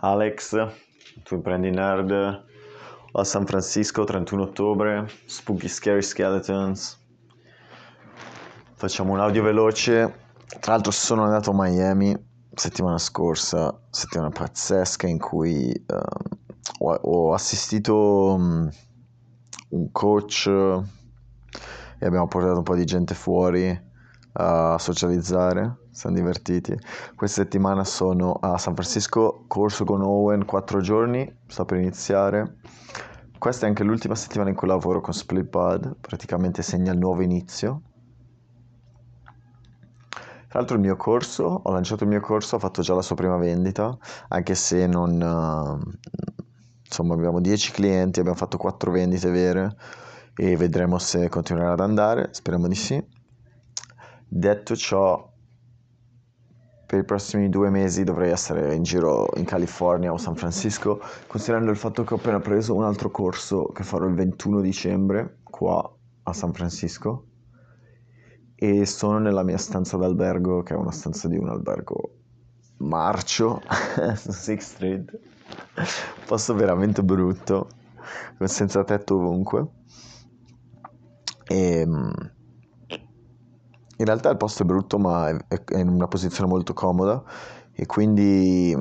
Alex, tu prendi nerd a San Francisco 31 ottobre, Spooky Scary Skeletons. Facciamo un audio veloce. Tra l'altro sono andato a Miami settimana scorsa, settimana pazzesca in cui uh, ho, ho, assistito um, un coach e abbiamo portato un po' di gente fuori a socializzare, siamo divertiti. Questa settimana sono a San Francisco, corso con Owen, 4 giorni, sto per iniziare. Questa è anche l'ultima settimana in cui lavoro con Splitpad, praticamente segna il nuovo inizio. Tra l'altro il mio corso, ho lanciato il mio corso, ho fatto già la sua prima vendita, anche se non... Uh, insomma abbiamo 10 clienti, abbiamo fatto 4 vendite vere e vedremo se continuerà ad andare, speriamo di sì. Detto ciò, per i prossimi due mesi dovrei essere in giro in California o San Francisco, considerando il fatto che ho appena preso un altro corso che farò il 21 dicembre qua a San Francisco e sono nella mia stanza d'albergo, che è una stanza di un albergo marcio su Sixth Street, un posto veramente brutto, senza tetto ovunque. E ehm, in realtà il posto è brutto ma è, è in una posizione molto comoda. E quindi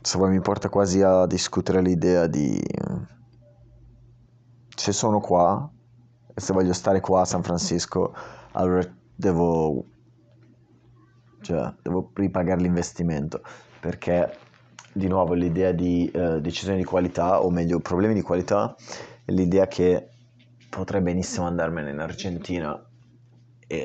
se mi porta quasi a discutere l'idea di se sono qua e se voglio stare qua a San Francisco allora devo cioè devo ripagare l'investimento. Perché di nuovo l'idea di eh, decisione di qualità o meglio problemi di qualità l'idea che potrei benissimo andarmene in Argentina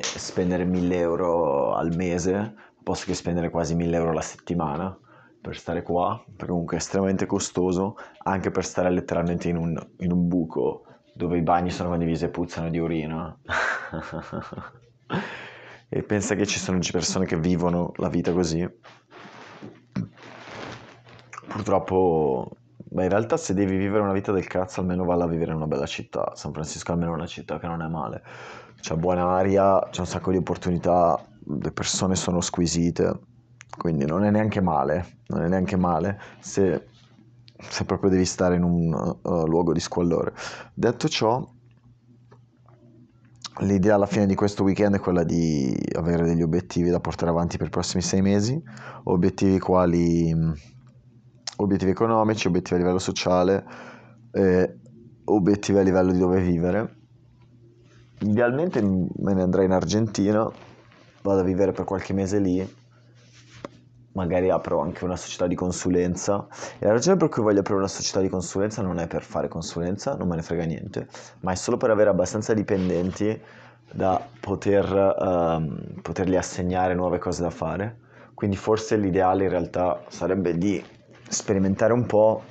spendere 1000 euro al mese, posso che spendere quasi 1000 euro alla settimana per stare qua, perché comunque è estremamente costoso, anche per stare letteralmente in un, in un buco dove i bagni sono condivisi e puzzano di urina. e pensa che ci sono persone che vivono la vita così. Purtroppo, beh, in realtà se devi vivere una vita del cazzo, almeno valla a vivere in una bella città. San Francisco è almeno una città che non è male c'è buona aria, c'è un sacco di opportunità, le persone sono squisite, quindi non è neanche male, non è neanche male se, se proprio devi stare in un uh, luogo di squallore. Detto ciò, l'idea alla fine di questo weekend è quella di avere degli obiettivi da portare avanti per i prossimi sei mesi, obiettivi quali obiettivi economici, obiettivi a livello sociale, eh, obiettivi a livello di dove vivere Idealmente me ne andrei in Argentina, vado a vivere per qualche mese lì, magari apro anche una società di consulenza. E la ragione per cui voglio aprire una società di consulenza non è per fare consulenza, non me ne frega niente, ma è solo per avere abbastanza dipendenti da poter, um, potergli assegnare nuove cose da fare. Quindi forse l'ideale in realtà sarebbe di sperimentare un po'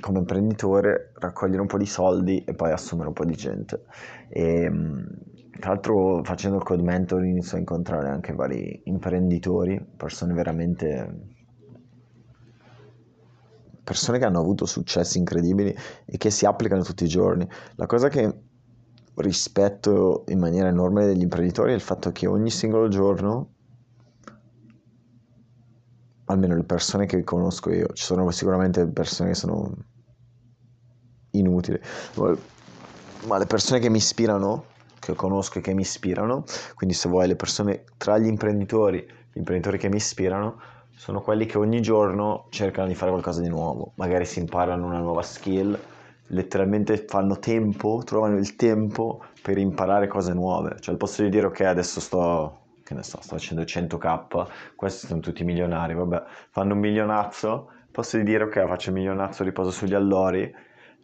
come imprenditore raccogliere un po' di soldi e poi assumere un po' di gente. E, tra l'altro facendo il code mentor inizio a incontrare anche vari imprenditori, persone veramente persone che hanno avuto successi incredibili e che si applicano tutti i giorni. La cosa che rispetto in maniera enorme degli imprenditori è il fatto che ogni singolo giorno almeno le persone che conosco io, ci sono sicuramente persone che sono inutili, ma le persone che mi ispirano, che conosco e che mi ispirano, quindi se vuoi le persone tra gli imprenditori, gli imprenditori che mi ispirano, sono quelli che ogni giorno cercano di fare qualcosa di nuovo, magari si imparano una nuova skill, letteralmente fanno tempo, trovano il tempo per imparare cose nuove, cioè al posto di dire ok adesso sto che ne so, sto facendo 100k, questi sono tutti milionari, vabbè, fanno un milionazzo, posso dire ok, faccio un milionazzo, riposo sugli allori?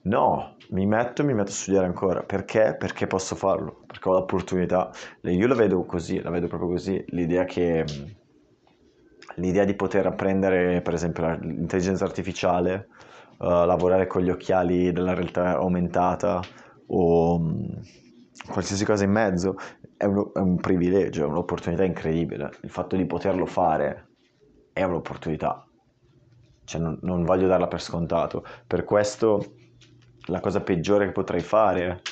No, mi metto e mi metto a studiare ancora. Perché? Perché posso farlo, perché ho l'opportunità. Io la vedo così, la vedo proprio così, l'idea che l'idea di poter apprendere per esempio l'intelligenza artificiale, uh, lavorare con gli occhiali della realtà aumentata o um, qualsiasi cosa in mezzo è un, è un privilegio, è un'opportunità incredibile. Il fatto di poterlo fare è un'opportunità. Cioè, non, non voglio darla per scontato. Per questo la cosa peggiore che potrei fare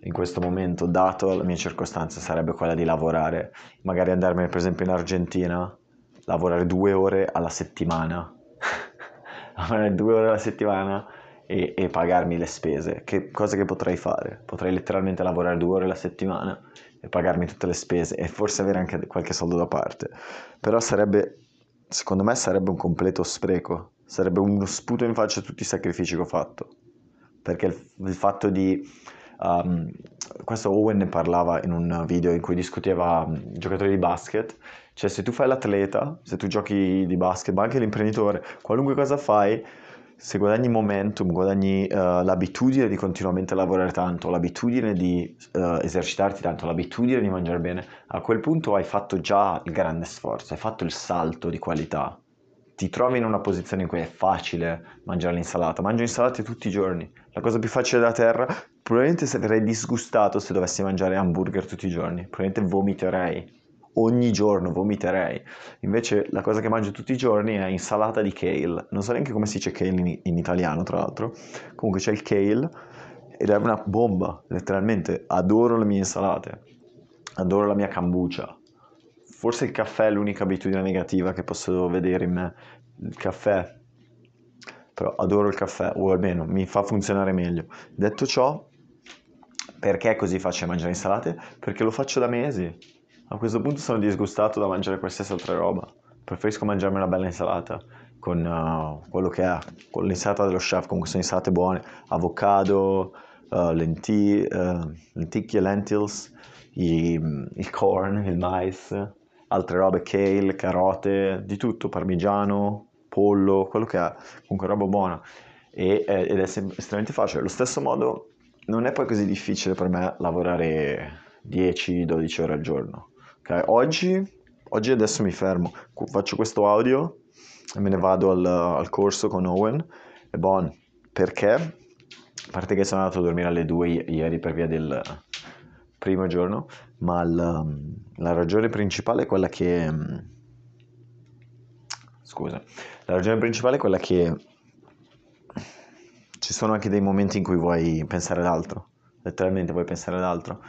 in questo momento, dato la mia circostanza, sarebbe quella di lavorare, magari andarmene per esempio in Argentina, lavorare due ore alla settimana, lavorare due ore alla settimana e, e, pagarmi le spese. Che cosa che potrei fare? Potrei letteralmente lavorare due ore alla settimana e pagarmi tutte le spese e forse avere anche qualche soldo da parte. Però sarebbe, secondo me, sarebbe un completo spreco. Sarebbe uno sputo in faccia a tutti i sacrifici che ho fatto. Perché il, il fatto di Um, questo Owen ne parlava in un video in cui discuteva um, giocatori di basket, cioè se tu fai l'atleta, se tu giochi di basket, ma anche l'imprenditore, qualunque cosa fai, se guadagni momentum, guadagni uh, l'abitudine di continuamente lavorare tanto, l'abitudine di uh, esercitarti tanto, l'abitudine di mangiare bene, a quel punto hai fatto già il grande sforzo, hai fatto il salto di qualità. Ti trovi in una posizione in cui è facile mangiare l'insalata. Mangio insalate tutti i giorni. La cosa più facile da terra, probabilmente sarei disgustato se dovessi mangiare hamburger tutti i giorni. Probabilmente vomiterei ogni giorno vomiterei. Invece la cosa che mangio tutti i giorni è insalata di kale. Non so neanche come si dice kale in, in italiano, tra l'altro. Comunque c'è il kale ed è una bomba, letteralmente. Adoro le mie insalate. Adoro la mia kombucha. Forse il caffè è l'unica abitudine negativa che posso vedere in me. Il caffè. Però adoro il caffè, o almeno mi fa funzionare meglio. Detto ciò, perché così facile mangiare insalate? Perché lo faccio da mesi a questo punto sono disgustato da mangiare qualsiasi altra roba. Preferisco mangiarmi una bella insalata con uh, quello che è, con l'insalata dello chef, comunque sono insalate buone, avocado, uh, lenti, uh, lenticchie, lentils, i, il corn, il mais, altre robe, kale, carote, di tutto, parmigiano, pollo, quello che è, comunque roba buona. E, ed è estremamente facile. Allo stesso modo non è poi così difficile per me lavorare 10-12 ore al giorno Ok, oggi, oggi adesso mi fermo, faccio questo audio e me ne vado al, al corso con Owen e buon, perché? A parte che sono andato a dormire alle 2 ieri per via del primo giorno, ma la, la ragione principale è quella che... Scusa, la ragione principale è quella che ci sono anche dei momenti in cui vuoi pensare ad altro, letteralmente vuoi pensare ad altro.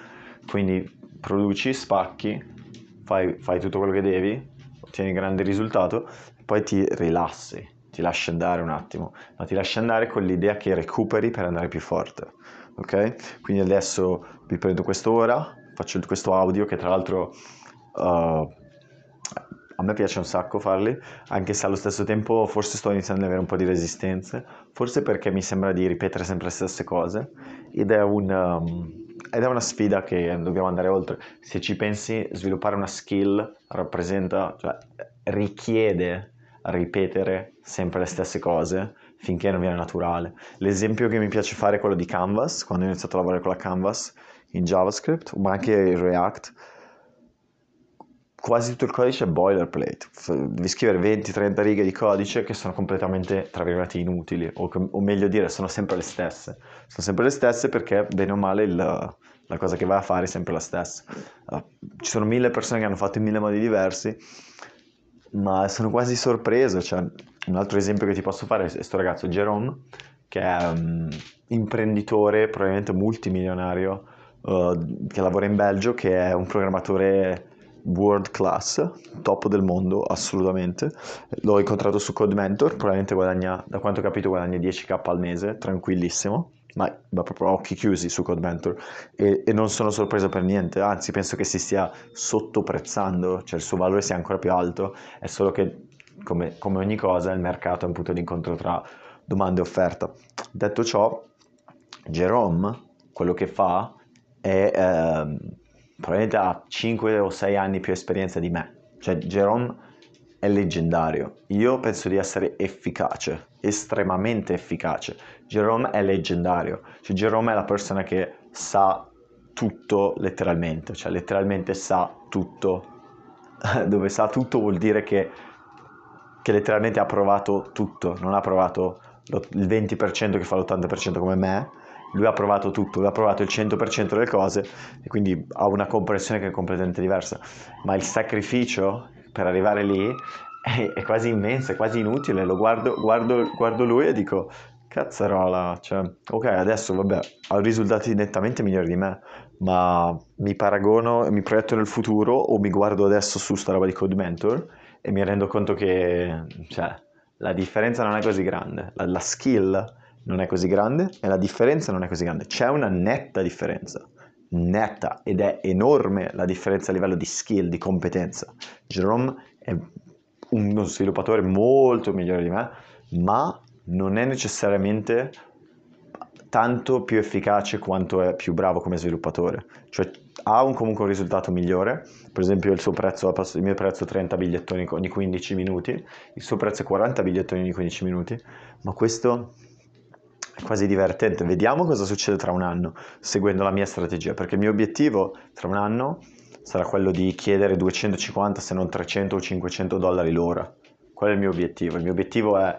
Quindi produci, spacchi, fai, fai tutto quello che devi, ottieni grande risultato poi ti rilassi, ti lasci andare un attimo, ma ti lasci andare con l'idea che recuperi per andare più forte. Ok? Quindi adesso vi prendo quest'ora, faccio questo audio che tra l'altro uh, a me piace un sacco farli, anche se allo stesso tempo forse sto iniziando ad avere un po' di resistenze, forse perché mi sembra di ripetere sempre le stesse cose ed è un... Um, ed è una sfida che dobbiamo andare oltre. Se ci pensi, sviluppare una skill rappresenta, cioè, richiede ripetere sempre le stesse cose finché non viene naturale. L'esempio che mi piace fare è quello di Canvas, quando ho iniziato a lavorare con la Canvas in JavaScript, ma anche in React. Quasi tutto il codice è boilerplate, devi scrivere 20-30 righe di codice che sono completamente, tra virgolette, inutili, o, o meglio dire, sono sempre le stesse. Sono sempre le stesse perché, bene o male, il, la cosa che vai a fare è sempre la stessa. Uh, ci sono mille persone che hanno fatto in mille modi diversi, ma sono quasi sorpreso. Cioè, un altro esempio che ti posso fare è questo ragazzo Jerome, che è un imprenditore, probabilmente multimilionario, uh, che lavora in Belgio, che è un programmatore world class, top del mondo assolutamente. L'ho incontrato su Code Mentor, probabilmente guadagna, da quanto ho capito, guadagna 10k al mese, tranquillissimo ma, ma proprio a occhi chiusi su CodeMentor e, e, non sono sorpreso per niente, anzi penso che si stia sottoprezzando, cioè il suo valore sia ancora più alto, è solo che come, come ogni cosa il mercato è un punto di incontro tra domanda e offerta. Detto ciò, Jerome quello che fa è eh, probabilmente ha 5 o 6 anni più esperienza di me, cioè Jerome è leggendario. Io penso di essere efficace, estremamente efficace. Jerome è leggendario. Cioè, Jerome è la persona che sa tutto letteralmente, cioè letteralmente sa tutto. Dove sa tutto vuol dire che, che letteralmente ha provato tutto, non ha provato il 20% che fa l'80% come me, lui ha provato tutto, lui ha provato il 100% delle cose e quindi ha una comprensione che è completamente diversa. Ma il sacrificio per arrivare lì è, è quasi immenso, è quasi inutile. Lo guardo, guardo, guardo lui e dico, cazzarola, cioè, ok, adesso vabbè, ha risultati nettamente migliori di me, ma mi paragono e mi proietto nel futuro o mi guardo adesso su sta roba di Code Mentor e mi rendo conto che, cioè, la differenza non è così grande, la, la skill non è così grande e la differenza non è così grande. C'è una netta differenza, netta, ed è enorme la differenza a livello di skill, di competenza. Jerome è uno sviluppatore molto migliore di me, ma non è necessariamente tanto più efficace quanto è più bravo come sviluppatore. Cioè ha un, comunque un risultato migliore, per esempio il, suo prezzo, il mio prezzo è 30 bigliettoni ogni 15 minuti, il suo prezzo è 40 bigliettoni ogni 15 minuti, ma questo quasi divertente. Vediamo cosa succede tra un anno seguendo la mia strategia, perché il mio obiettivo tra un anno sarà quello di chiedere 250 se non 300 o 500 dollari l'ora. Qual è il mio obiettivo? Il mio obiettivo è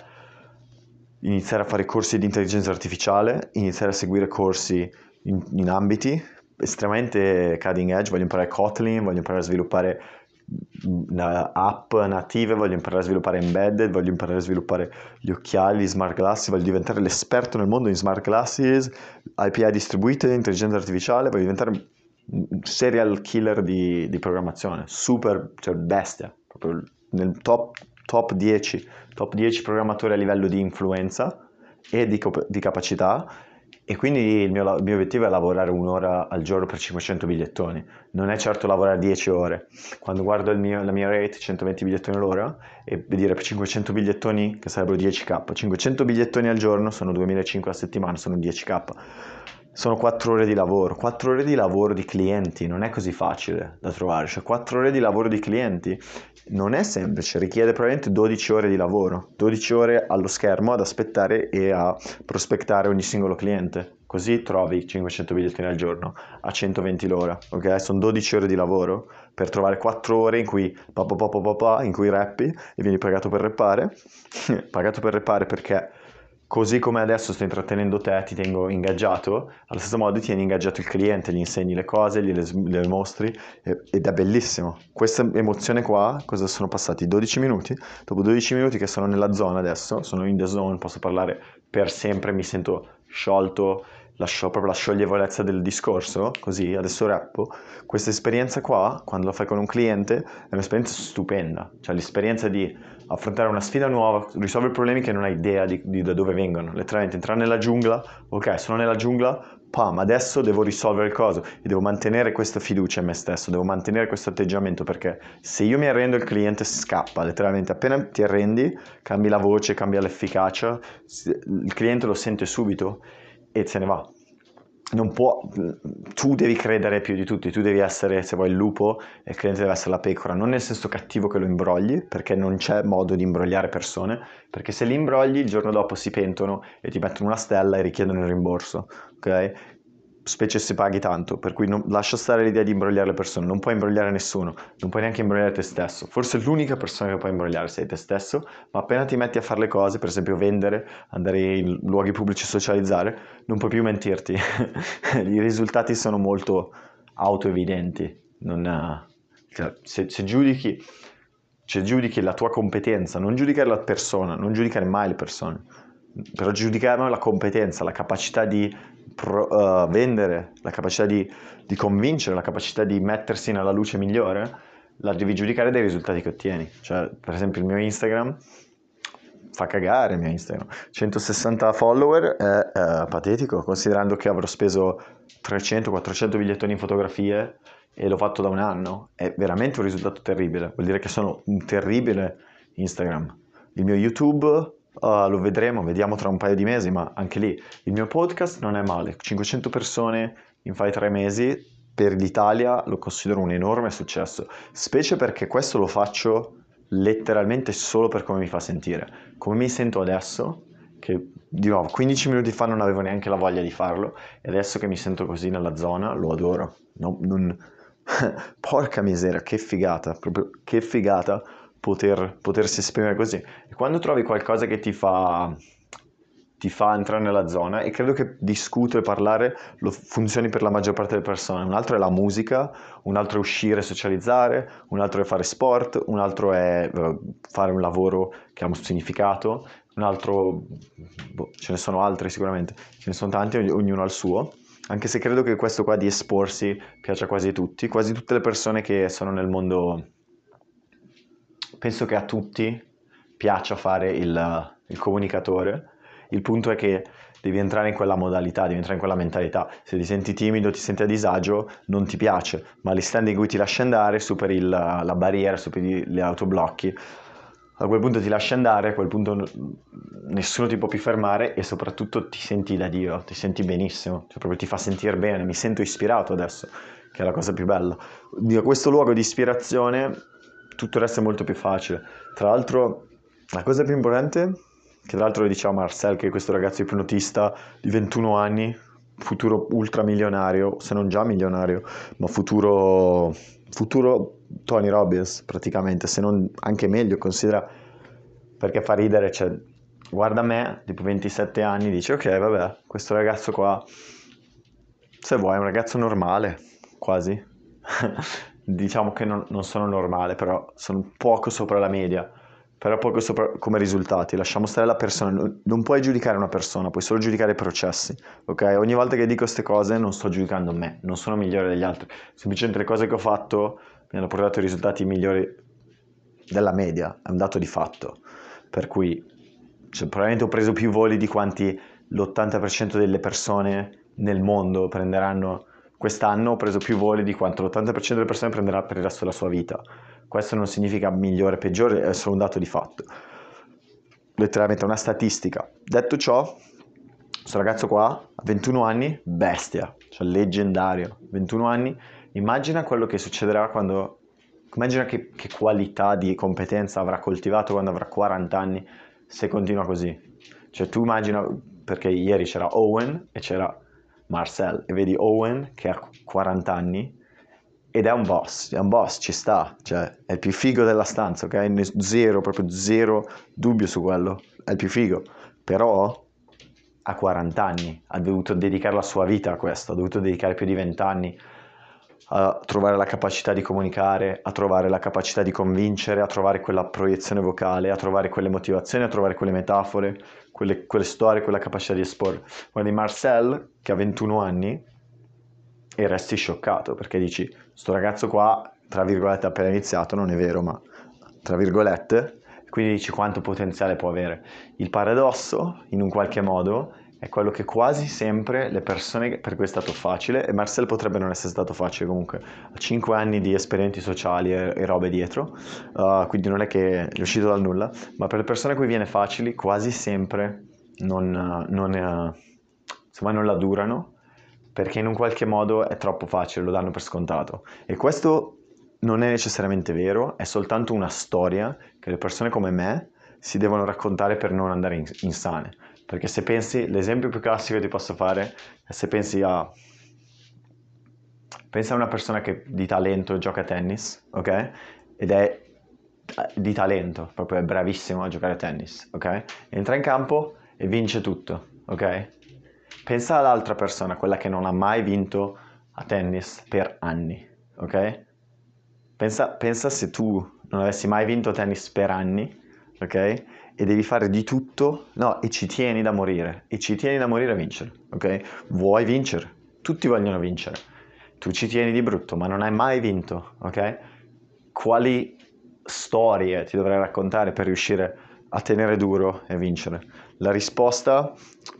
iniziare a fare corsi di intelligenza artificiale, iniziare a seguire corsi in, in ambiti estremamente cutting edge, voglio imparare Kotlin, voglio imparare a sviluppare app native, voglio imparare a sviluppare embedded, voglio imparare a sviluppare gli occhiali, smart glasses, voglio diventare l'esperto nel mondo in smart glasses, API distribuite, intelligenza artificiale, voglio diventare un serial killer di, di programmazione, super, cioè bestia, proprio nel top, top 10, top 10 programmatori a livello di influenza e di, di capacità e quindi il mio, il mio, obiettivo è lavorare un'ora al giorno per 500 bigliettoni, non è certo lavorare 10 ore. Quando guardo mio, la mia rate, 120 bigliettoni all'ora, e dire per 500 bigliettoni che sarebbero 10k, 500 bigliettoni al giorno sono 2500 a settimana, sono 10k. Sono 4 ore di lavoro, 4 ore di lavoro di clienti, non è così facile da trovare, cioè 4 ore di lavoro di clienti non è semplice, richiede probabilmente 12 ore di lavoro, 12 ore allo schermo ad aspettare e a prospettare ogni singolo cliente. Così trovi 500 bigliettini al giorno a 120 l'ora, ok? Sono 12 ore di lavoro per trovare 4 ore in cui pa, pa, pa, pa, in cui rappi e vieni pagato per rappare. pagato per rappare perché così come adesso sto intrattenendo te, ti tengo ingaggiato, allo stesso modo tieni ingaggiato il cliente, gli insegni le cose, gliele, gliele mostri ed è bellissimo. Questa emozione qua, cosa sono passati? 12 minuti? Dopo 12 minuti che sono nella zona adesso, sono in the zone, posso parlare per sempre, mi sento sciolto, la, proprio la scioglievolezza del discorso, così adesso rappo, questa esperienza qua, quando lo fai con un cliente, è un'esperienza stupenda, cioè l'esperienza di affrontare una sfida nuova, risolvere problemi che non hai idea di, di da dove vengono, letteralmente entrare nella giungla, ok, sono nella giungla, pam, adesso devo risolvere il coso e devo mantenere questa fiducia in me stesso, devo mantenere questo atteggiamento perché se io mi arrendo il cliente scappa, letteralmente appena ti arrendi cambi la voce, cambia l'efficacia, il cliente lo sente subito e se ne va. Non può, tu devi credere più di tutti, tu devi essere, se vuoi, il lupo e il cliente deve essere la pecora, non nel senso cattivo che lo imbrogli, perché non c'è modo di imbrogliare persone, perché se li imbrogli il giorno dopo si pentono e ti mettono una stella e richiedono il rimborso, ok? Specie se paghi tanto, per cui non, lascia stare l'idea di imbrogliare le persone, non puoi imbrogliare nessuno, non puoi neanche imbrogliare te stesso, forse l'unica persona che puoi imbrogliare sei te stesso, ma appena ti metti a fare le cose, per esempio vendere, andare in luoghi pubblici, socializzare, non puoi più mentirti, i risultati sono molto autoevidenti, non, cioè, se, se giudichi se giudichi la tua competenza, non giudicare la persona, non giudicare mai le persone, però giudicare la competenza, la capacità di pro, uh, vendere, la capacità di, di, convincere, la capacità di mettersi nella luce migliore, la devi giudicare dai risultati che ottieni. Cioè, per esempio, il mio Instagram fa cagare il mio Instagram. 160 follower è, è patetico, considerando che avrò speso 300-400 bigliettoni in fotografie e l'ho fatto da un anno. È veramente un risultato terribile. Vuol dire che sono un terribile Instagram. Il mio YouTube Uh, lo vedremo, vediamo tra un paio di mesi, ma anche lì il mio podcast non è male. 500 persone in fai tre mesi per l'Italia lo considero un enorme successo, specie perché questo lo faccio letteralmente solo per come mi fa sentire. Come mi sento adesso, che di nuovo 15 minuti fa non avevo neanche la voglia di farlo, e adesso che mi sento così nella zona lo adoro. No, non... Porca miseria, che figata, proprio che figata poter, potersi esprimere così. E quando trovi qualcosa che ti fa, ti fa entrare nella zona, e credo che discutere, parlare lo funzioni per la maggior parte delle persone, un altro è la musica, un altro è uscire e socializzare, un altro è fare sport, un altro è eh, fare un lavoro che ha un significato, un altro, boh, ce ne sono altri sicuramente, ce ne sono tanti, ognuno ha il suo anche se credo che questo qua di esporsi piaccia quasi a tutti, quasi tutte le persone che sono nel mondo penso che a tutti piaccia fare il, il comunicatore, il punto è che devi entrare in quella modalità, devi entrare in quella mentalità. Se ti senti timido, ti senti a disagio, non ti piace, ma all'istante in cui ti lasci andare, superi il, la barriera, superi gli autoblocchi, a quel punto ti lasci andare, a quel punto nessuno ti può più fermare e soprattutto ti senti da Dio, ti senti benissimo, cioè proprio ti fa sentire bene, mi sento ispirato adesso, che è la cosa più bella. Da questo luogo di ispirazione tutto il resto è molto più facile. Tra l'altro la cosa più importante, che tra l'altro lo diceva Marcel, che è questo ragazzo ipnotista di 21 anni, futuro ultramilionario, se non già milionario, ma futuro, futuro Tony Robbins praticamente, se non anche meglio, considera perché fa ridere, cioè guarda me, tipo 27 anni, dice ok vabbè, questo ragazzo qua, se vuoi è un ragazzo normale, quasi, diciamo che non, non, sono normale, però sono poco sopra la media, però poco sopra come risultati, lasciamo stare la persona, non, puoi giudicare una persona, puoi solo giudicare i processi, ok? Ogni volta che dico queste cose non sto giudicando me, non sono migliore degli altri, semplicemente le cose che ho fatto mi hanno portato i risultati migliori della media, è un dato di fatto. Per cui cioè, probabilmente ho preso più voli di quanti l'80% delle persone nel mondo prenderanno quest'anno, ho preso più voli di quanto l'80% delle persone prenderà per il resto della sua vita. Questo non significa migliore o peggiore, è solo un dato di fatto. Letteralmente una statistica. Detto ciò, questo ragazzo qua, a 21 anni, bestia, cioè leggendario, 21 anni, Immagina quello che succederà quando... Immagina che, che qualità di competenza avrà coltivato quando avrà 40 anni se continua così. Cioè tu immagina, perché ieri c'era Owen e c'era Marcel, e vedi Owen che ha 40 anni ed è un boss, è un boss, ci sta, cioè è il più figo della stanza, ok? Zero, proprio zero dubbio su quello, è il più figo. Però ha 40 anni, ha dovuto dedicare la sua vita a questo, ha dovuto dedicare più di 20 anni a trovare la capacità di comunicare, a trovare la capacità di convincere, a trovare quella proiezione vocale, a trovare quelle motivazioni, a trovare quelle metafore, quelle, quelle storie, quella capacità di esporre. Guardi Marcel, che ha 21 anni, e resti scioccato perché dici, sto ragazzo qua, tra virgolette, appena iniziato, non è vero, ma tra virgolette, quindi dici quanto potenziale può avere. Il paradosso, in un qualche modo, è quello che quasi sempre le persone, per cui è stato facile, e Marcel potrebbe non essere stato facile comunque, ha 5 anni di esperienze sociali e, e robe dietro, uh, quindi non è che è uscito dal nulla, ma per le persone a cui viene facile quasi sempre non, non, è, insomma, non la durano, perché in un qualche modo è troppo facile, lo danno per scontato. E questo non è necessariamente vero, è soltanto una storia che le persone come me si devono raccontare per non andare in, insane. Perché se pensi, l'esempio più classico che ti posso fare è se pensi a... Pensa a una persona che di talento gioca a tennis, ok? Ed è di talento, proprio è bravissimo a giocare a tennis, ok? Entra in campo e vince tutto, ok? Pensa all'altra persona, quella che non ha mai vinto a tennis per anni, ok? Pensa, pensa se tu non avessi mai vinto a tennis per anni, ok? E devi fare di tutto, no, e ci tieni da morire, e ci tieni da morire a vincere, ok? Vuoi vincere, tutti vogliono vincere, tu ci tieni di brutto, ma non hai mai vinto, ok? Quali storie ti dovrei raccontare per riuscire a tenere duro e vincere? La risposta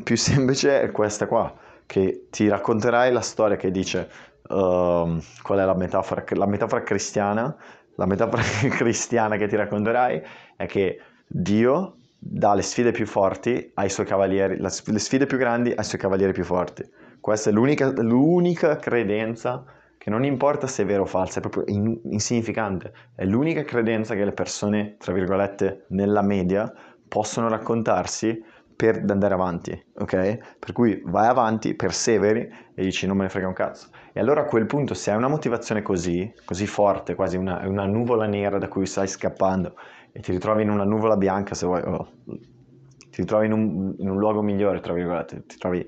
più semplice è questa qua, che ti racconterai la storia che dice uh, qual è la metafora, la metafora cristiana, la metafora cristiana che ti racconterai è che Dio dà le sfide più forti ai suoi cavalieri, le sfide più grandi ai suoi cavalieri più forti. Questa è l'unica, l'unica credenza che non importa se è vero o falsa, è proprio in, insignificante. È l'unica credenza che le persone, tra virgolette, nella media possono raccontarsi per andare avanti, ok? Per cui vai avanti, perseveri e dici non me ne frega un cazzo. E allora a quel punto se hai una motivazione così, così forte, quasi una, una nuvola nera da cui stai scappando e ti ritrovi in una nuvola bianca se vuoi, oh, ti ritrovi in un, in un, luogo migliore, tra virgolette, ti trovi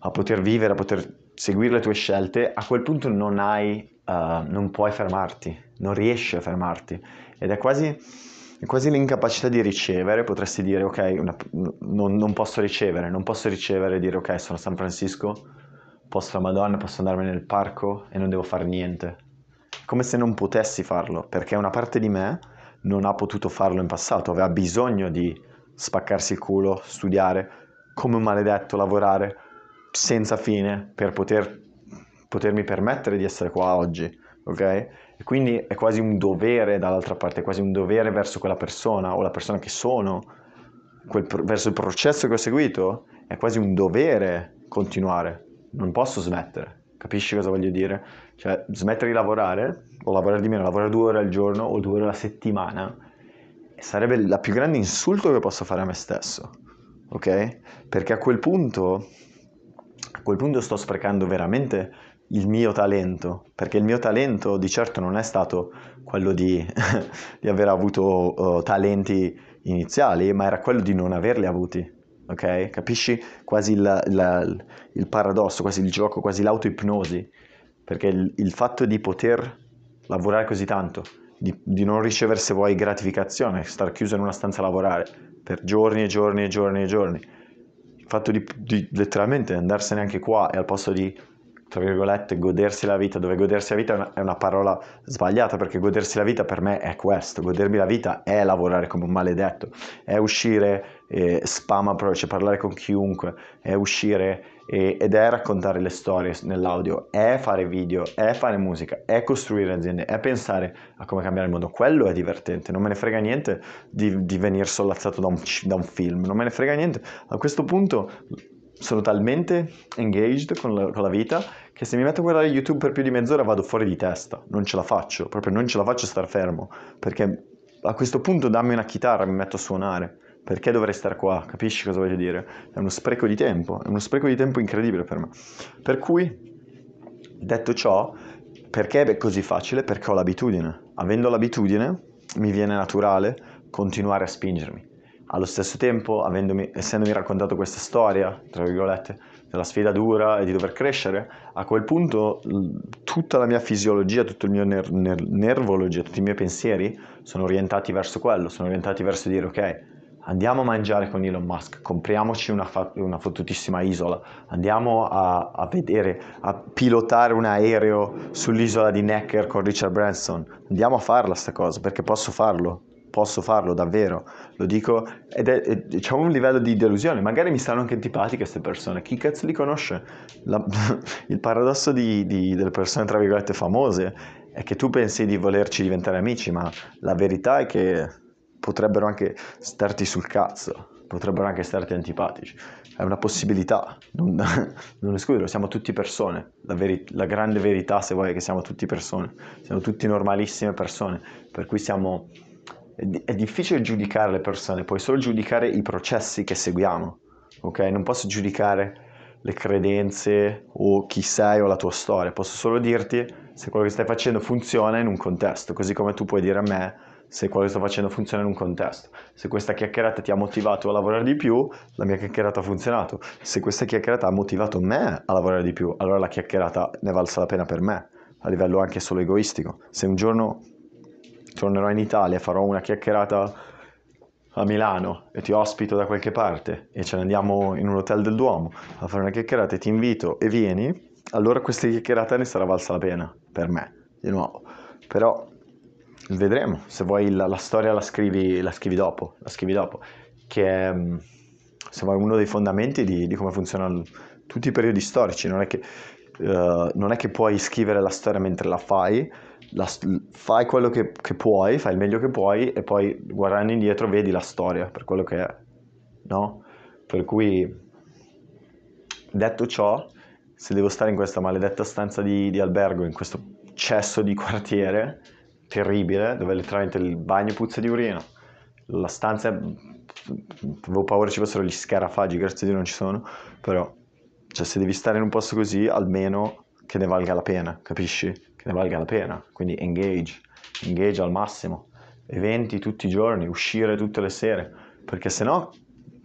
a poter vivere, a poter seguire le tue scelte, a quel punto non hai, uh, non puoi fermarti, non riesci a fermarti. Ed è quasi, quasi l'incapacità di ricevere, potresti dire ok, una, non, non, posso ricevere, non posso ricevere e dire ok, sono a San Francisco, posso la Madonna, posso andarmene nel parco e non devo fare niente. Come se non potessi farlo, perché una parte di me non ha potuto farlo in passato, aveva bisogno di spaccarsi il culo, studiare, come un maledetto, lavorare senza fine per poter, potermi permettere di essere qua oggi, ok? E quindi è quasi un dovere dall'altra parte, è quasi un dovere verso quella persona o la persona che sono, quel, verso il processo che ho seguito, è quasi un dovere continuare, non posso smettere, capisci cosa voglio dire? Cioè smettere di lavorare o lavorare di meno, lavorare due ore al giorno o due ore alla settimana sarebbe il più grande insulto che posso fare a me stesso, ok? Perché a quel punto, a quel punto sto sprecando veramente il mio talento, perché il mio talento di certo non è stato quello di, di aver avuto uh, talenti iniziali, ma era quello di non averli avuti, ok? Capisci quasi il, il, il paradosso, quasi il gioco, quasi l'autoipnosi, perché il, il fatto di poter lavorare così tanto, di, di, non ricevere se vuoi gratificazione, star chiuso in una stanza a lavorare per giorni e giorni e giorni e giorni. Il fatto di, di letteralmente andarsene anche qua e al posto di, tra virgolette, godersi la vita, dove godersi la vita è una, è una parola sbagliata perché godersi la vita per me è questo, godermi la vita è lavorare come un maledetto, è uscire eh, spam approach, parlare con chiunque, è uscire e, ed è raccontare le storie nell'audio, è fare video, è fare musica, è costruire aziende, è pensare a come cambiare il mondo. Quello è divertente, non me ne frega niente di, di venire sollazzato da un, da un film, non me ne frega niente. A questo punto sono talmente engaged con la, con la, vita che se mi metto a guardare YouTube per più di mezz'ora vado fuori di testa, non ce la faccio, proprio non ce la faccio star fermo, perché a questo punto dammi una chitarra, mi metto a suonare. Perché dovrei stare qua? Capisci cosa voglio dire? È uno spreco di tempo, è uno spreco di tempo incredibile per me. Per cui, detto ciò, perché è così facile? Perché ho l'abitudine. Avendo l'abitudine, mi viene naturale continuare a spingermi. Allo stesso tempo, essendomi raccontato questa storia, tra virgolette, della sfida dura e di dover crescere, a quel punto tutta la mia fisiologia, tutto il mio ner- ner- nervologia, tutti i miei pensieri sono orientati verso quello, sono orientati verso dire ok, andiamo a mangiare con Elon Musk, compriamoci una, fa- una fottutissima isola, andiamo a, a, vedere, a pilotare un aereo sull'isola di Necker con Richard Branson, andiamo a farla sta cosa, perché posso farlo, posso farlo davvero, lo dico, ed è, è diciamo un livello di delusione, magari mi stanno anche antipatiche queste persone, chi cazzo li conosce? La, il paradosso di, di, delle persone tra virgolette famose è che tu pensi di volerci diventare amici, ma la verità è che potrebbero anche starti sul cazzo, potrebbero anche starti antipatici. È una possibilità, non, non escluderlo, siamo tutti persone. La, veri- la, grande verità, se vuoi, è che siamo tutti persone, siamo tutti normalissime persone, per cui siamo... È, di- è difficile giudicare le persone, puoi solo giudicare i processi che seguiamo, ok? Non posso giudicare le credenze o chi sei o la tua storia, posso solo dirti se quello che stai facendo funziona in un contesto, così come tu puoi dire a me se quello che sto facendo funziona in un contesto. Se questa chiacchierata ti ha motivato a lavorare di più, la mia chiacchierata ha funzionato. Se questa chiacchierata ha motivato me a lavorare di più, allora la chiacchierata ne valsa la pena per me, a livello anche solo egoistico. Se un giorno tornerò in Italia farò una chiacchierata a Milano e ti ospito da qualche parte e ce ne andiamo in un hotel del Duomo a fare una chiacchierata e ti invito e vieni, allora questa chiacchierata ne sarà valsa la pena per me, di nuovo. Però Vedremo, se vuoi la, la storia la scrivi, la scrivi, dopo, la scrivi dopo, che è, mm, se vuoi, uno dei fondamenti di, di come funzionano tutti i periodi storici, non è, che, uh, non è che puoi scrivere la storia mentre la fai, la, fai quello che, che, puoi, fai il meglio che puoi e poi guardando indietro vedi la storia per quello che è, no? Per cui, detto ciò, se devo stare in questa maledetta stanza di, di albergo, in questo cesso di quartiere, terribile, dove letteralmente il bagno puzza di urina, la stanza, avevo paura ci fossero gli scarafaggi, grazie a Dio non ci sono, però, cioè se devi stare in un posto così, almeno che ne valga la pena, capisci? Che ne valga la pena, quindi engage, engage al massimo, eventi tutti i giorni, uscire tutte le sere, perché se no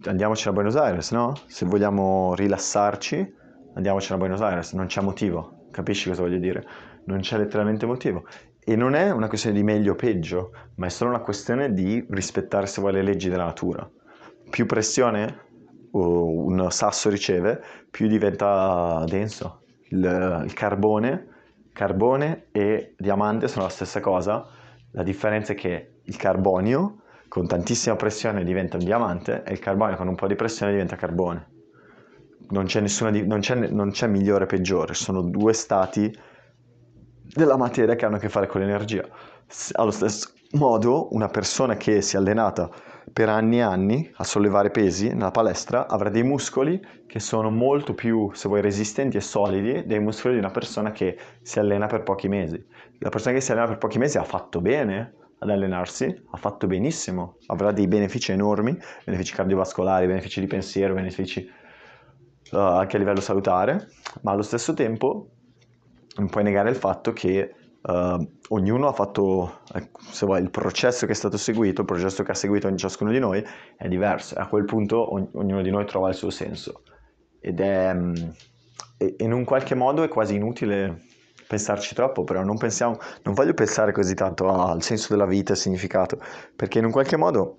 andiamoci a Buenos Aires, no? Se vogliamo rilassarci, andiamoci a Buenos Aires, non c'è motivo, capisci cosa voglio dire? Non c'è letteralmente motivo. E non è una questione di meglio o peggio, ma è solo una questione di rispettare se vuoi le leggi della natura. Più pressione un sasso riceve, più diventa denso. Il, il carbone, carbone e diamante sono la stessa cosa, la differenza è che il carbonio con tantissima pressione diventa un diamante e il carbonio con un po' di pressione diventa carbone. Non c'è, nessuna, non c'è, non c'è migliore o peggiore, sono due stati della materia che hanno a che fare con l'energia. Allo stesso modo, una persona che si è allenata per anni e anni a sollevare pesi nella palestra avrà dei muscoli che sono molto più, se vuoi, resistenti e solidi dei muscoli di una persona che si allena per pochi mesi. La persona che si allena per pochi mesi ha fatto bene ad allenarsi, ha fatto benissimo, avrà dei benefici enormi, benefici cardiovascolari, benefici di pensiero, benefici uh, anche a livello salutare, ma allo stesso tempo non puoi negare il fatto che Uh, ognuno ha fatto, ecco, se vuoi, il processo che è stato seguito, il processo che ha seguito ciascuno di noi è diverso. E a quel punto ogn- ognuno di noi trova il suo senso. Ed è um, e- in un qualche modo è quasi inutile pensarci troppo, però non, pensiamo, non voglio pensare così tanto al senso della vita al significato, perché in un qualche modo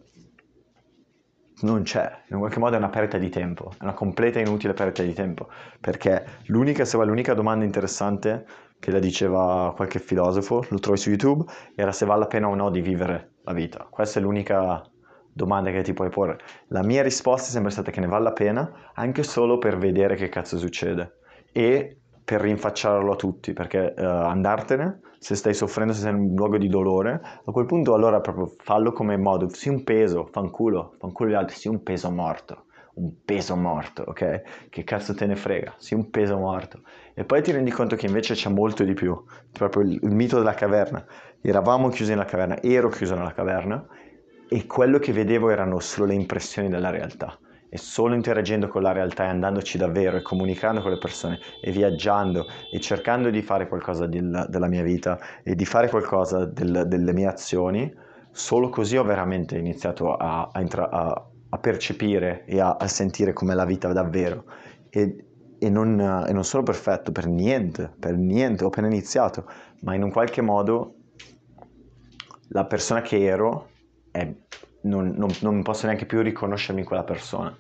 non c'è, in un qualche modo è una perdita di tempo, è una completa e inutile perdita di tempo, perché l'unica, se vuoi, l'unica domanda interessante che la diceva qualche filosofo, lo trovi su YouTube, era se vale la pena o no di vivere la vita. Questa è l'unica domanda che ti puoi porre. La mia risposta è sempre stata che ne vale la pena, anche solo per vedere che cazzo succede e per rinfacciarlo a tutti, perché uh, andartene, se stai soffrendo, se sei in un luogo di dolore, a quel punto allora proprio fallo come modo, sii un peso, fanculo, fanculo gli altri, sii un peso morto un peso morto, ok? Che cazzo te ne frega? Sì, un peso morto. E poi ti rendi conto che invece c'è molto di più, proprio il, il mito della caverna. Eravamo chiusi nella caverna, ero chiuso nella caverna e quello che vedevo erano solo le impressioni della realtà. E solo interagendo con la realtà e andandoci davvero e comunicando con le persone e viaggiando e cercando di fare qualcosa del, della mia vita e di fare qualcosa del, delle mie azioni, solo così ho veramente iniziato a, a, intra- a a percepire e a, a sentire com'è la vita davvero. E, e, non, e, non, sono perfetto per niente, per niente, ho appena iniziato, ma in un qualche modo la persona che ero è, non, non, non posso neanche più riconoscermi in quella persona.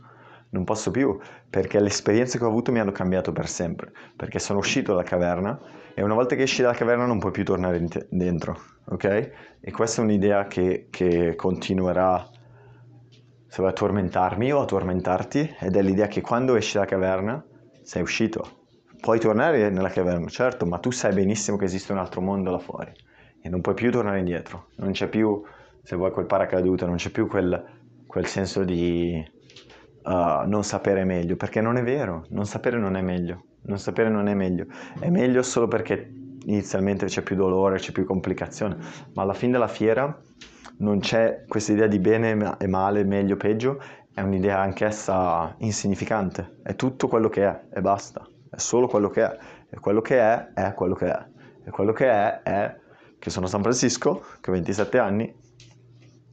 Non posso più, perché le esperienze che ho avuto mi hanno cambiato per sempre, perché sono uscito dalla caverna e una volta che esci dalla caverna non puoi più tornare dentro, ok? E questa è un'idea che, che continuerà se vuoi tormentarmi o tormentarti, ed è l'idea che quando esci dalla caverna sei uscito. Puoi tornare nella caverna, certo, ma tu sai benissimo che esiste un altro mondo là fuori e non puoi più tornare indietro. Non c'è più, se vuoi, quel paracadute, non c'è più quel, quel senso di uh, non sapere meglio, perché non è vero, non sapere non è meglio, non sapere non è meglio. È meglio solo perché inizialmente c'è più dolore, c'è più complicazione, ma alla fine della fiera non c'è questa idea di bene e male, meglio, peggio, è un'idea anch'essa insignificante, è tutto quello che è e basta, è solo quello che è, e quello che è è quello che è, e quello che è è che sono a San Francisco, che ho 27 anni,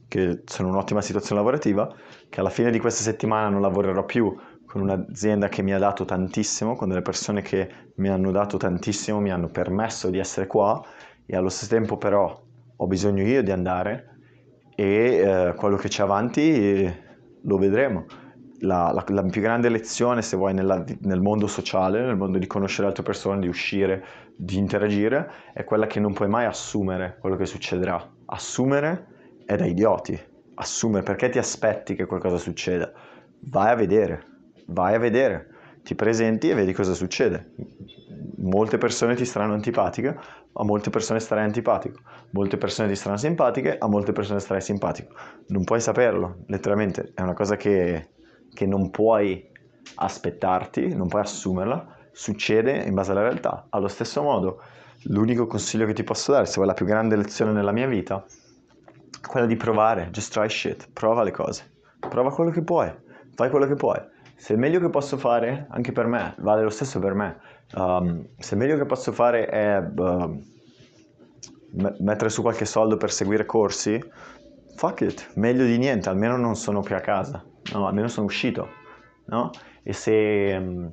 che sono in un'ottima situazione lavorativa, che alla fine di questa settimana non lavorerò più con un'azienda che mi ha dato tantissimo, con delle persone che mi hanno dato tantissimo, mi hanno permesso di essere qua e allo stesso tempo però ho bisogno io di andare e eh, quello che c'è avanti lo vedremo. La, la, la, più grande lezione, se vuoi, nella, nel mondo sociale, nel mondo di conoscere altre persone, di uscire, di interagire, è quella che non puoi mai assumere quello che succederà. Assumere è da idioti. Assumere perché ti aspetti che qualcosa succeda. Vai a vedere, vai a vedere, ti presenti e vedi cosa succede. Molte persone ti saranno antipatiche, a molte persone starai antipatico, molte persone ti saranno simpatiche, a molte persone starai simpatico. Non puoi saperlo, letteralmente, è una cosa che, che non puoi aspettarti, non puoi assumerla, succede in base alla realtà. Allo stesso modo, l'unico consiglio che ti posso dare, se vuoi la più grande lezione nella mia vita, è quella di provare, just try shit, prova le cose, prova quello che puoi, fai quello che puoi. Se il meglio che posso fare, anche per me, vale lo stesso per me, Um, se il meglio che posso fare è uh, mettere su qualche soldo per seguire corsi, fuck it, meglio di niente, almeno non sono più a casa, no, almeno sono uscito, no? E se um,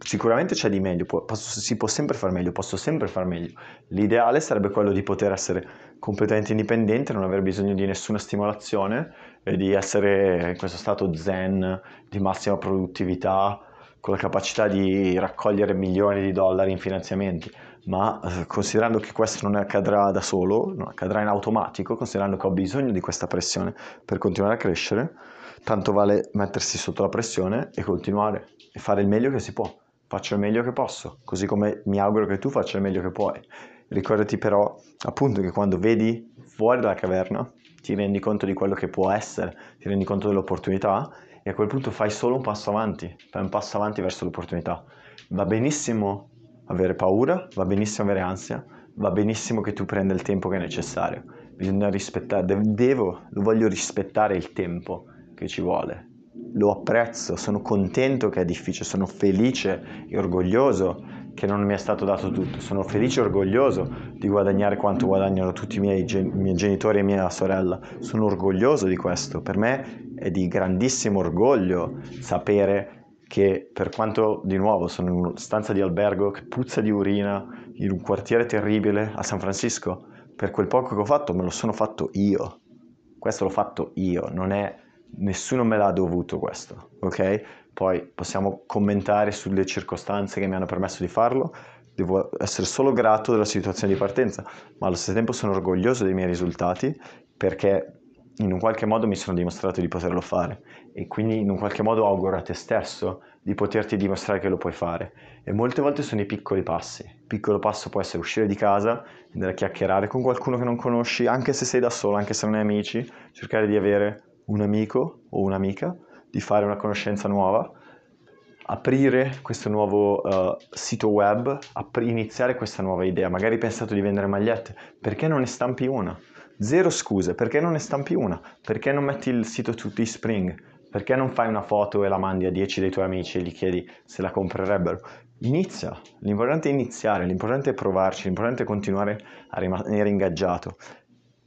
sicuramente c'è di meglio, posso, si può sempre fare meglio, posso sempre fare meglio. L'ideale sarebbe quello di poter essere completamente indipendente, non aver bisogno di nessuna stimolazione e di essere in questo stato zen di massima produttività, con la capacità di raccogliere milioni di dollari in finanziamenti, ma eh, considerando che questo non accadrà da solo, non accadrà in automatico, considerando che ho bisogno di questa pressione per continuare a crescere, tanto vale mettersi sotto la pressione e continuare e fare il meglio che si può. Faccio il meglio che posso, così come mi auguro che tu faccia il meglio che puoi. Ricordati però appunto che quando vedi fuori dalla caverna ti rendi conto di quello che può essere, ti rendi conto dell'opportunità e a quel punto fai solo un passo avanti, fai un passo avanti verso l'opportunità. Va benissimo avere paura, va benissimo avere ansia, va benissimo che tu prenda il tempo che è necessario. Bisogna rispettare, devo, voglio rispettare il tempo che ci vuole. Lo apprezzo, sono contento che è difficile, sono felice e orgoglioso che non mi è stato dato tutto. Sono felice e orgoglioso di guadagnare quanto guadagnano tutti i miei, gen- miei, genitori e mia sorella. Sono orgoglioso di questo. Per me è di grandissimo orgoglio sapere che per quanto di nuovo sono in una stanza di albergo che puzza di urina in un quartiere terribile a San Francisco, per quel poco che ho fatto me lo sono fatto io. Questo l'ho fatto io, non è nessuno me l'ha dovuto questo, ok? Poi possiamo commentare sulle circostanze che mi hanno permesso di farlo, devo essere solo grato della situazione di partenza, ma allo stesso tempo sono orgoglioso dei miei risultati perché in un qualche modo mi sono dimostrato di poterlo fare e quindi in un qualche modo auguro a te stesso di poterti dimostrare che lo puoi fare. E molte volte sono i piccoli passi. Il piccolo passo può essere uscire di casa, andare a chiacchierare con qualcuno che non conosci, anche se sei da solo, anche se non hai amici, cercare di avere un amico o un'amica, di fare una conoscenza nuova, aprire questo nuovo uh, sito web, apri- iniziare questa nuova idea. Magari hai pensato di vendere magliette, perché non ne stampi una? Zero scuse, perché non ne stampi una? Perché non metti il sito su Teespring? Perché non fai una foto e la mandi a 10 dei tuoi amici e gli chiedi se la comprerebbero? Inizia, l'importante è iniziare, l'importante è provarci, l'importante è continuare a rimanere ingaggiato.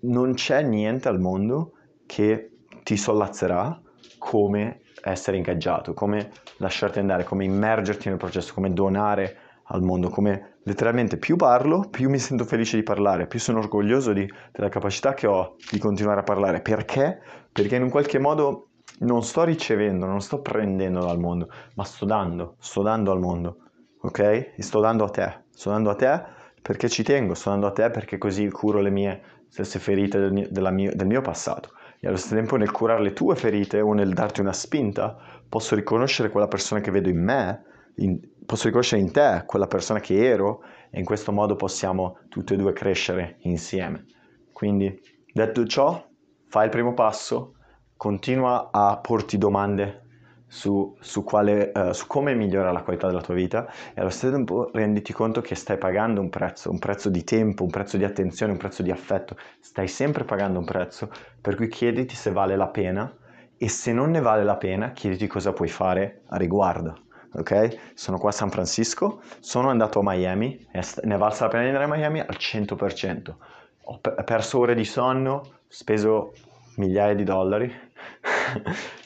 Non c'è niente al mondo che ti sollazzerà come essere ingaggiato, come lasciarti andare, come immergerti nel processo, come donare al mondo, come letteralmente più parlo, più mi sento felice di parlare, più sono orgoglioso di, della capacità che ho di continuare a parlare. Perché? Perché in un qualche modo non sto ricevendo, non sto prendendo dal mondo, ma sto dando, sto dando al mondo, ok? E sto dando a te, sto dando a te perché ci tengo, sto dando a te perché così curo le mie stesse ferite del mio, mio, del mio passato. E allo stesso tempo nel curare le tue ferite o nel darti una spinta, posso riconoscere quella persona che vedo in me, in, posso riconoscere in te quella persona che ero e in questo modo possiamo tutti e due crescere insieme. Quindi, detto ciò, fai il primo passo, continua a porti domande su, su, quale, uh, su, come migliora la qualità della tua vita e allo stesso tempo renditi conto che stai pagando un prezzo, un prezzo di tempo, un prezzo di attenzione, un prezzo di affetto, stai sempre pagando un prezzo, per cui chiediti se vale la pena e se non ne vale la pena chiediti cosa puoi fare a riguardo. Ok? Sono qua a San Francisco, sono andato a Miami, ne è valsa la pena di andare a Miami al 100%. Ho perso ore di sonno, speso migliaia di dollari.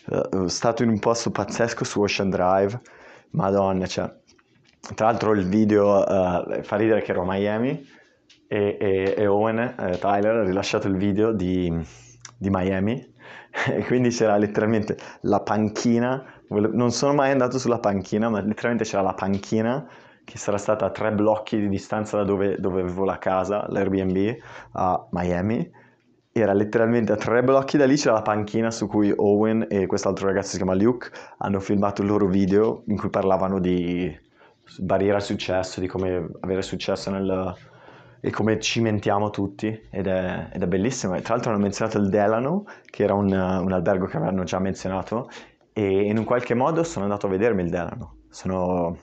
Sono stato in un posto pazzesco su Ocean Drive, madonna, cioè. Tra l'altro il video uh, fa ridere che ero a Miami e, e, e Owen, eh, Tyler, ha rilasciato il video di, di Miami. E quindi c'era letteralmente la panchina, non sono mai andato sulla panchina, ma letteralmente c'era la panchina che sarà stata a tre blocchi di distanza da dove, dove avevo la casa, l'Airbnb a Miami era letteralmente a tre blocchi da lì c'era la panchina su cui Owen e quest'altro ragazzo si chiama Luke hanno filmato il loro video in cui parlavano di barriera al successo, di come avere successo nel, e come cimentiamo tutti ed è, ed è bellissimo. E tra l'altro hanno menzionato il Delano, che era un, un, albergo che avevano già menzionato e in un qualche modo sono andato a vedermi il Delano. Sono,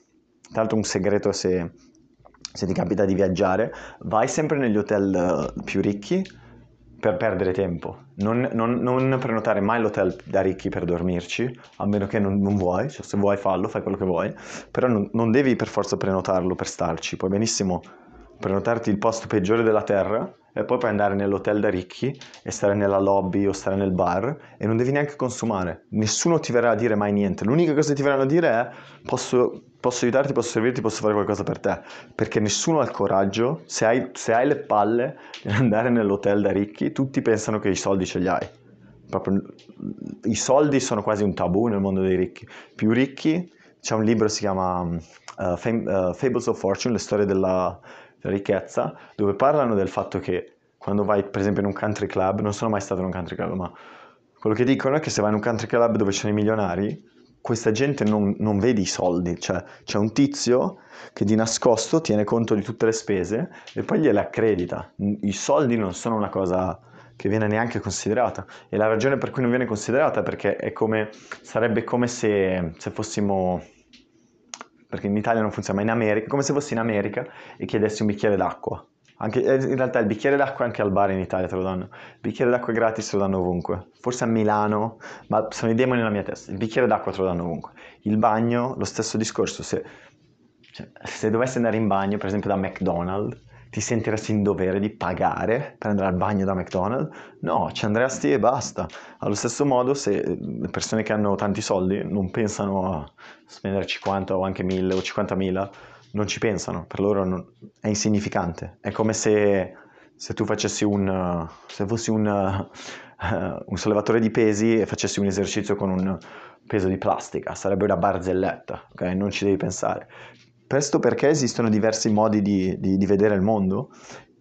tra l'altro un segreto se, se ti capita di viaggiare, vai sempre negli hotel più ricchi per perdere tempo. Non, non, non, prenotare mai l'hotel da ricchi per dormirci, a meno che non, non vuoi, cioè se vuoi fallo, fai quello che vuoi, però non, devi per forza prenotarlo per starci, puoi benissimo prenotarti il posto peggiore della terra e poi puoi andare nell'hotel da ricchi e stare nella lobby o stare nel bar e non devi neanche consumare. Nessuno ti verrà a dire mai niente. L'unica cosa che ti verranno a dire è posso posso aiutarti, posso servirti, posso fare qualcosa per te, perché nessuno ha il coraggio, se hai, se hai le palle di andare nell'hotel da ricchi, tutti pensano che i soldi ce li hai. Proprio, I soldi sono quasi un tabù nel mondo dei ricchi. Più ricchi, c'è un libro che si chiama uh, Fam- uh, Fables of Fortune, le storie della, la ricchezza, dove parlano del fatto che quando vai per esempio in un country club, non sono mai stato in un country club, ma quello che dicono è che se vai in un country club dove ci sono i milionari, questa gente non, non vede i soldi, cioè c'è un tizio che di nascosto tiene conto di tutte le spese e poi gliele accredita. I soldi non sono una cosa che viene neanche considerata e la ragione per cui non viene considerata è perché è come, sarebbe come se, se fossimo perché in Italia non funziona, ma in America, come se fossi in America e chiedessi un bicchiere d'acqua. Anche, eh, in realtà il bicchiere d'acqua anche al bar in Italia te lo danno. Il bicchiere d'acqua gratis te lo danno ovunque. Forse a Milano, ma sono i demoni nella mia testa. Il bicchiere d'acqua te lo danno ovunque. Il bagno, lo stesso discorso. Se, cioè, se dovessi andare in bagno, per esempio da McDonald's, ti sentiresti in dovere di pagare per andare al bagno da McDonald's? No, ci andresti e basta. Allo stesso modo, se le persone che hanno tanti soldi non pensano a spendere 50 o anche 1000 o 50.000, non ci pensano, per loro non, è insignificante. È come se, se tu facessi un, se fossi un, uh, un sollevatore di pesi e facessi un esercizio con un peso di plastica, sarebbe una barzelletta, ok? Non ci devi pensare. Questo perché esistono diversi modi di, di, di vedere il mondo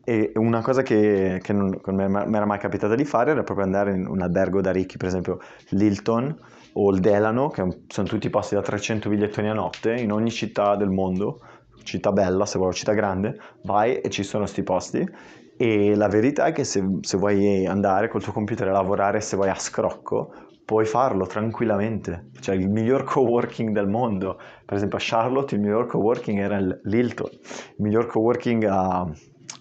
e una cosa che, che non, non mi era mai capitata di fare era proprio andare in un albergo da ricchi, per esempio l'Hilton o il Delano, che sono tutti posti da 300 bigliettoni a notte in ogni città del mondo, città bella, se vuoi, città grande, vai e ci sono questi posti. E la verità è che se, se vuoi andare col tuo computer a lavorare, se vai a scrocco, puoi farlo tranquillamente. Cioè il miglior coworking del mondo. Per esempio a Charlotte il miglior coworking era l'Hilton, il miglior coworking a,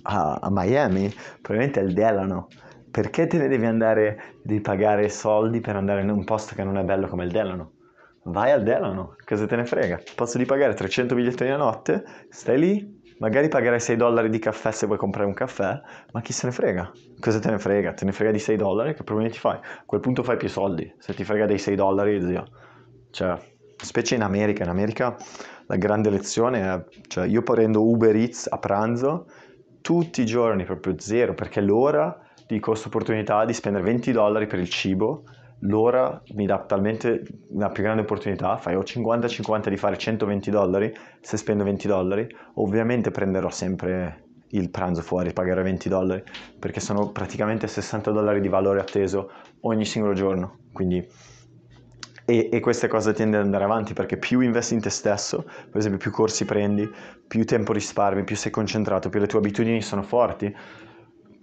a, a Miami probabilmente è il Delano. Perché te ne devi andare, devi pagare soldi per andare in un posto che non è bello come il Delano? Vai al Delano, cosa te ne frega? Posso di pagare 300 bigliettini a notte, stai lì, Magari pagherai 6 dollari di caffè se vuoi comprare un caffè, ma chi se ne frega? Cosa te ne frega? Te ne frega di 6 dollari? Che problemi ti fai? A quel punto fai più soldi. Se ti frega dei 6 dollari, zio. Cioè, specie in America. In America la grande lezione è, cioè, io prendo Uber Eats a pranzo tutti i giorni, proprio zero, perché l'ora di costo opportunità di spendere 20 dollari per il cibo l'ora mi dà talmente una più grande opportunità, fai o 50-50 di fare 120 dollari, se spendo 20 dollari, ovviamente prenderò sempre il pranzo fuori, pagherò 20 dollari, perché sono praticamente 60 dollari di valore atteso ogni singolo giorno, quindi... E, e queste cose tendono ad andare avanti perché più investi in te stesso, per esempio più corsi prendi, più tempo risparmi, più sei concentrato, più le tue abitudini sono forti,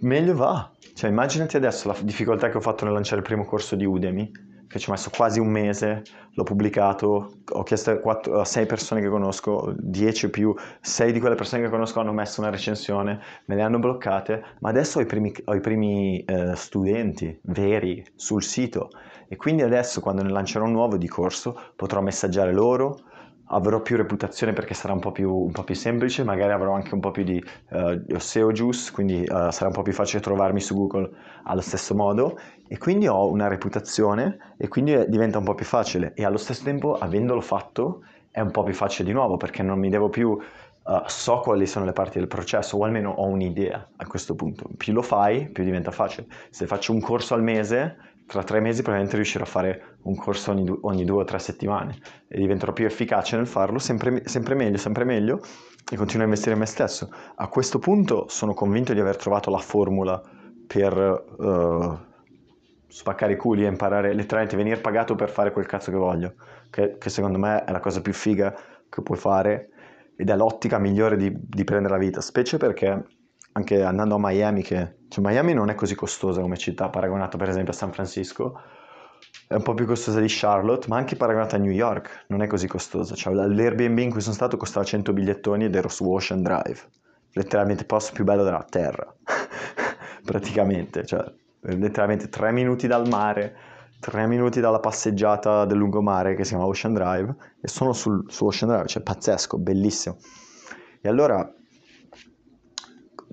meglio va. Cioè, immaginati adesso la difficoltà che ho fatto nel lanciare il primo corso di Udemy, che ci ho messo quasi un mese, l'ho pubblicato, ho chiesto a, 4, a 6 persone che conosco, 10 o più, 6 di quelle persone che conosco hanno messo una recensione, me le hanno bloccate, ma adesso ho i primi, ho i primi eh, studenti veri sul sito e quindi adesso quando ne lancerò un nuovo di corso potrò messaggiare loro, avrò più reputazione perché sarà un po' più, un po più semplice, magari avrò anche un po' più di uh, SEO juice, quindi uh, sarà un po' più facile trovarmi su Google allo stesso modo e quindi ho una reputazione e quindi diventa un po' più facile e allo stesso tempo avendolo fatto è un po' più facile di nuovo perché non mi devo più Uh, so quali sono le parti del processo o almeno ho un'idea a questo punto. Più lo fai, più diventa facile. Se faccio un corso al mese, tra tre mesi probabilmente riuscirò a fare un corso ogni, du- ogni due o tre settimane e diventerò più efficace nel farlo, sempre, sempre meglio, sempre meglio e continuo a investire in me stesso. A questo punto sono convinto di aver trovato la formula per uh, spaccare i culi e imparare letteralmente venire pagato per fare quel cazzo che voglio, che, che, secondo me è la cosa più figa che puoi fare ed è l'ottica migliore di, di prendere la vita, specie perché anche andando a Miami, che cioè, Miami non è così costosa come città, paragonata per esempio a San Francisco, è un po' più costosa di Charlotte, ma anche paragonata a New York non è così costosa. Cioè, l'Airbnb in cui sono stato costava 100 bigliettoni ed ero su Ocean Drive, letteralmente il posto più bello della terra, praticamente, cioè letteralmente tre minuti dal mare, tre minuti dalla passeggiata del lungomare che si chiama Ocean Drive e sono sul, su Ocean Drive, cioè pazzesco, bellissimo. E allora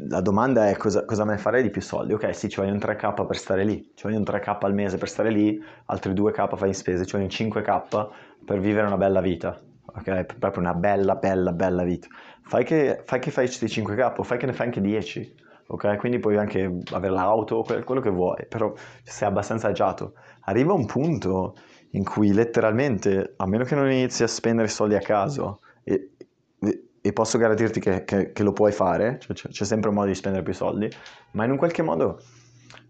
la domanda è cosa, cosa, me ne farei di più soldi? Ok, sì, ci vogliono 3k per stare lì, ci vogliono 3k al mese per stare lì, altri 2k fai in spese, ci vogliono 5k per vivere una bella vita, ok? Proprio una bella, bella, bella vita. Fai che fai, che fai questi 5k o fai che ne fai anche 10, ok? Quindi puoi anche avere l'auto, quello che vuoi, però sei abbastanza agiato. Arriva un punto in cui letteralmente, a meno che non inizi a spendere soldi a caso, e, e, posso garantirti che, che, che lo puoi fare, cioè, c'è, c'è, sempre un modo di spendere più soldi, ma in un qualche modo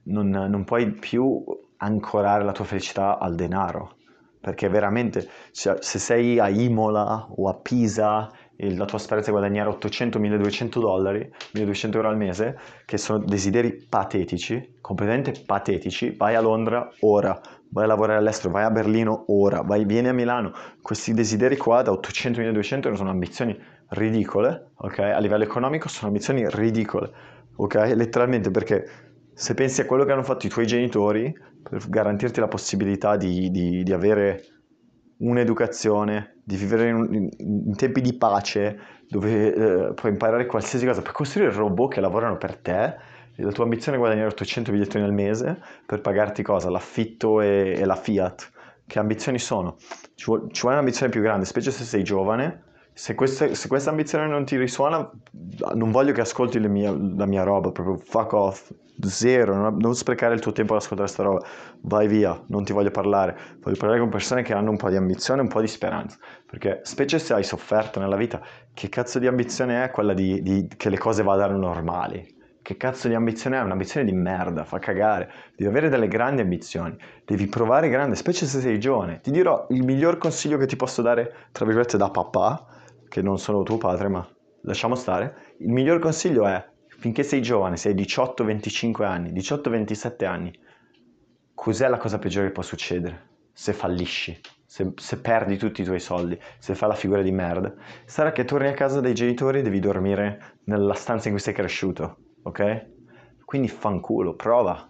non, non puoi più ancorare la tua felicità al denaro, perché veramente cioè, se sei a Imola o a Pisa e la tua speranza è guadagnare 800-1200 dollari, 1200 euro al mese, che sono desideri patetici, completamente patetici, vai a Londra ora, vai a lavorare all'estero, vai a Berlino ora, vai, vieni a Milano, questi desideri qua da 800-1200 sono ambizioni ridicole, ok? A livello economico sono ambizioni ridicole, ok? Letteralmente perché se pensi a quello che hanno fatto i tuoi genitori per garantirti la possibilità di, di, di avere un'educazione, di vivere in, in, in tempi di pace, dove eh, puoi imparare qualsiasi cosa, per costruire robot che lavorano per te, la tua ambizione è guadagnare 800 bigliettini al mese per pagarti cosa? L'affitto e, e la Fiat. Che ambizioni sono? Ci vuole, ci vuole un'ambizione più grande, specie se sei giovane, se questa, se questa, ambizione non ti risuona, non voglio che ascolti mie, la mia roba, proprio fuck off, zero, non, non, sprecare il tuo tempo ad ascoltare questa roba, vai via, non ti voglio parlare, voglio parlare con persone che hanno un po' di ambizione, un po' di speranza, perché specie se hai sofferto nella vita, che cazzo di ambizione è quella di, di che le cose vadano normali? Che cazzo di ambizione è? Un'ambizione di merda, fa cagare. Devi avere delle grandi ambizioni, devi provare grande, specie se sei giovane. Ti dirò, il miglior consiglio che ti posso dare, tra virgolette, da papà, che non sono tuo padre, ma lasciamo stare, il miglior consiglio è, finché sei giovane, sei 18-25 anni, 18-27 anni, cos'è la cosa peggiore che può succedere? Se fallisci, se, se, perdi tutti i tuoi soldi, se fai la figura di merda, sarà che torni a casa dai genitori e devi dormire nella stanza in cui sei cresciuto, ok? Quindi fanculo, prova,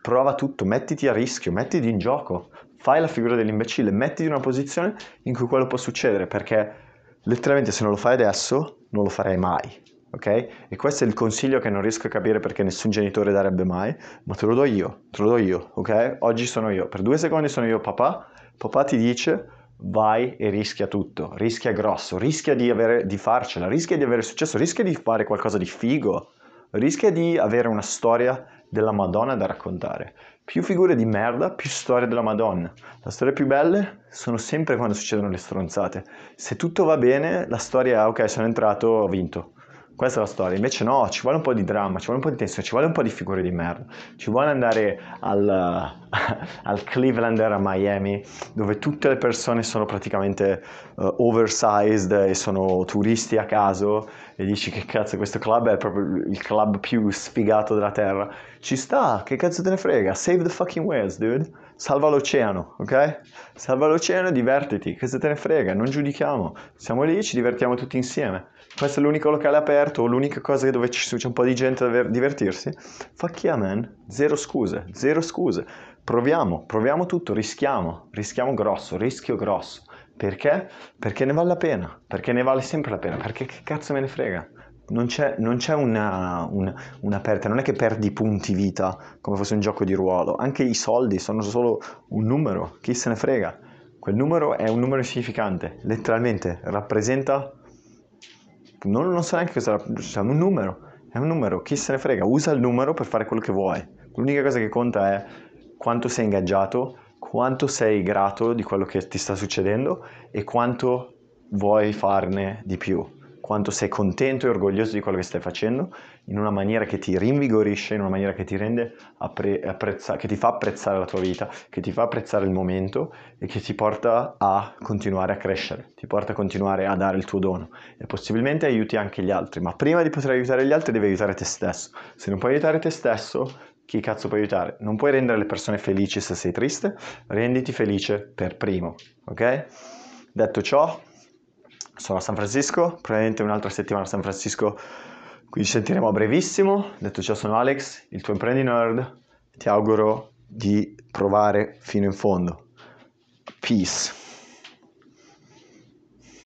prova tutto, mettiti a rischio, mettiti in gioco, fai la figura dell'imbecille, mettiti in una posizione in cui quello può succedere, perché letteralmente se non lo fai adesso non lo farai mai, ok? E questo è il consiglio che non riesco a capire perché nessun genitore darebbe mai, ma te lo do io, te lo do io, ok? Oggi sono io, per due secondi sono io papà, papà ti dice vai e rischia tutto, rischia grosso, rischia di, avere, di farcela, rischia di avere successo, rischia di fare qualcosa di figo, rischia di avere una storia della Madonna da raccontare. Più figure di merda, più storie della Madonna. Le storie più belle sono sempre quando succedono le stronzate. Se tutto va bene, la storia è ok, sono entrato, ho vinto. Questa è la storia. Invece no, ci vuole un po' di dramma, ci vuole un po' di tensione, ci vuole un po' di figure di merda. Ci vuole andare al, al Clevelander a Miami, dove tutte le persone sono praticamente uh, oversized e sono turisti a caso e dici che cazzo questo club è proprio il club più sfigato della terra. Ci sta, che cazzo te ne frega? Save the fucking whales, dude. Salva l'oceano, ok? Salva l'oceano e divertiti, che se te ne frega, non giudichiamo. Siamo lì, ci divertiamo tutti insieme questo è l'unico locale aperto l'unica cosa dove c'è un po' di gente da divertirsi, fuck yeah man, zero scuse, zero scuse. Proviamo, proviamo tutto, rischiamo, rischiamo grosso, rischio grosso. Perché? Perché ne vale la pena, perché ne vale sempre la pena, perché che cazzo me ne frega? Non c'è, non c'è una, una, una perdita, non è che perdi punti vita come fosse un gioco di ruolo, anche i soldi sono solo un numero, chi se ne frega. Quel numero è un numero insignificante, letteralmente rappresenta non, non so neanche cosa cioè, un numero, è un numero, chi se ne frega, usa il numero per fare quello che vuoi. L'unica cosa che conta è quanto sei ingaggiato, quanto sei grato di quello che ti sta succedendo e quanto vuoi farne di più quanto sei contento e orgoglioso di quello che stai facendo in una maniera che ti rinvigorisce, in una maniera che ti appre- apprezza- che ti fa apprezzare la tua vita, che ti fa apprezzare il momento e che ti porta a continuare a crescere, ti porta a continuare a dare il tuo dono e possibilmente aiuti anche gli altri, ma prima di poter aiutare gli altri devi aiutare te stesso. Se non puoi aiutare te stesso, chi cazzo puoi aiutare? Non puoi rendere le persone felici se sei triste, renditi felice per primo, ok? Detto ciò, sono a San Francisco, probabilmente un'altra settimana a San Francisco, qui ci sentiremo a brevissimo. Detto ciò sono Alex, il tuo imprendi nerd, ti auguro di provare fino in fondo. Peace.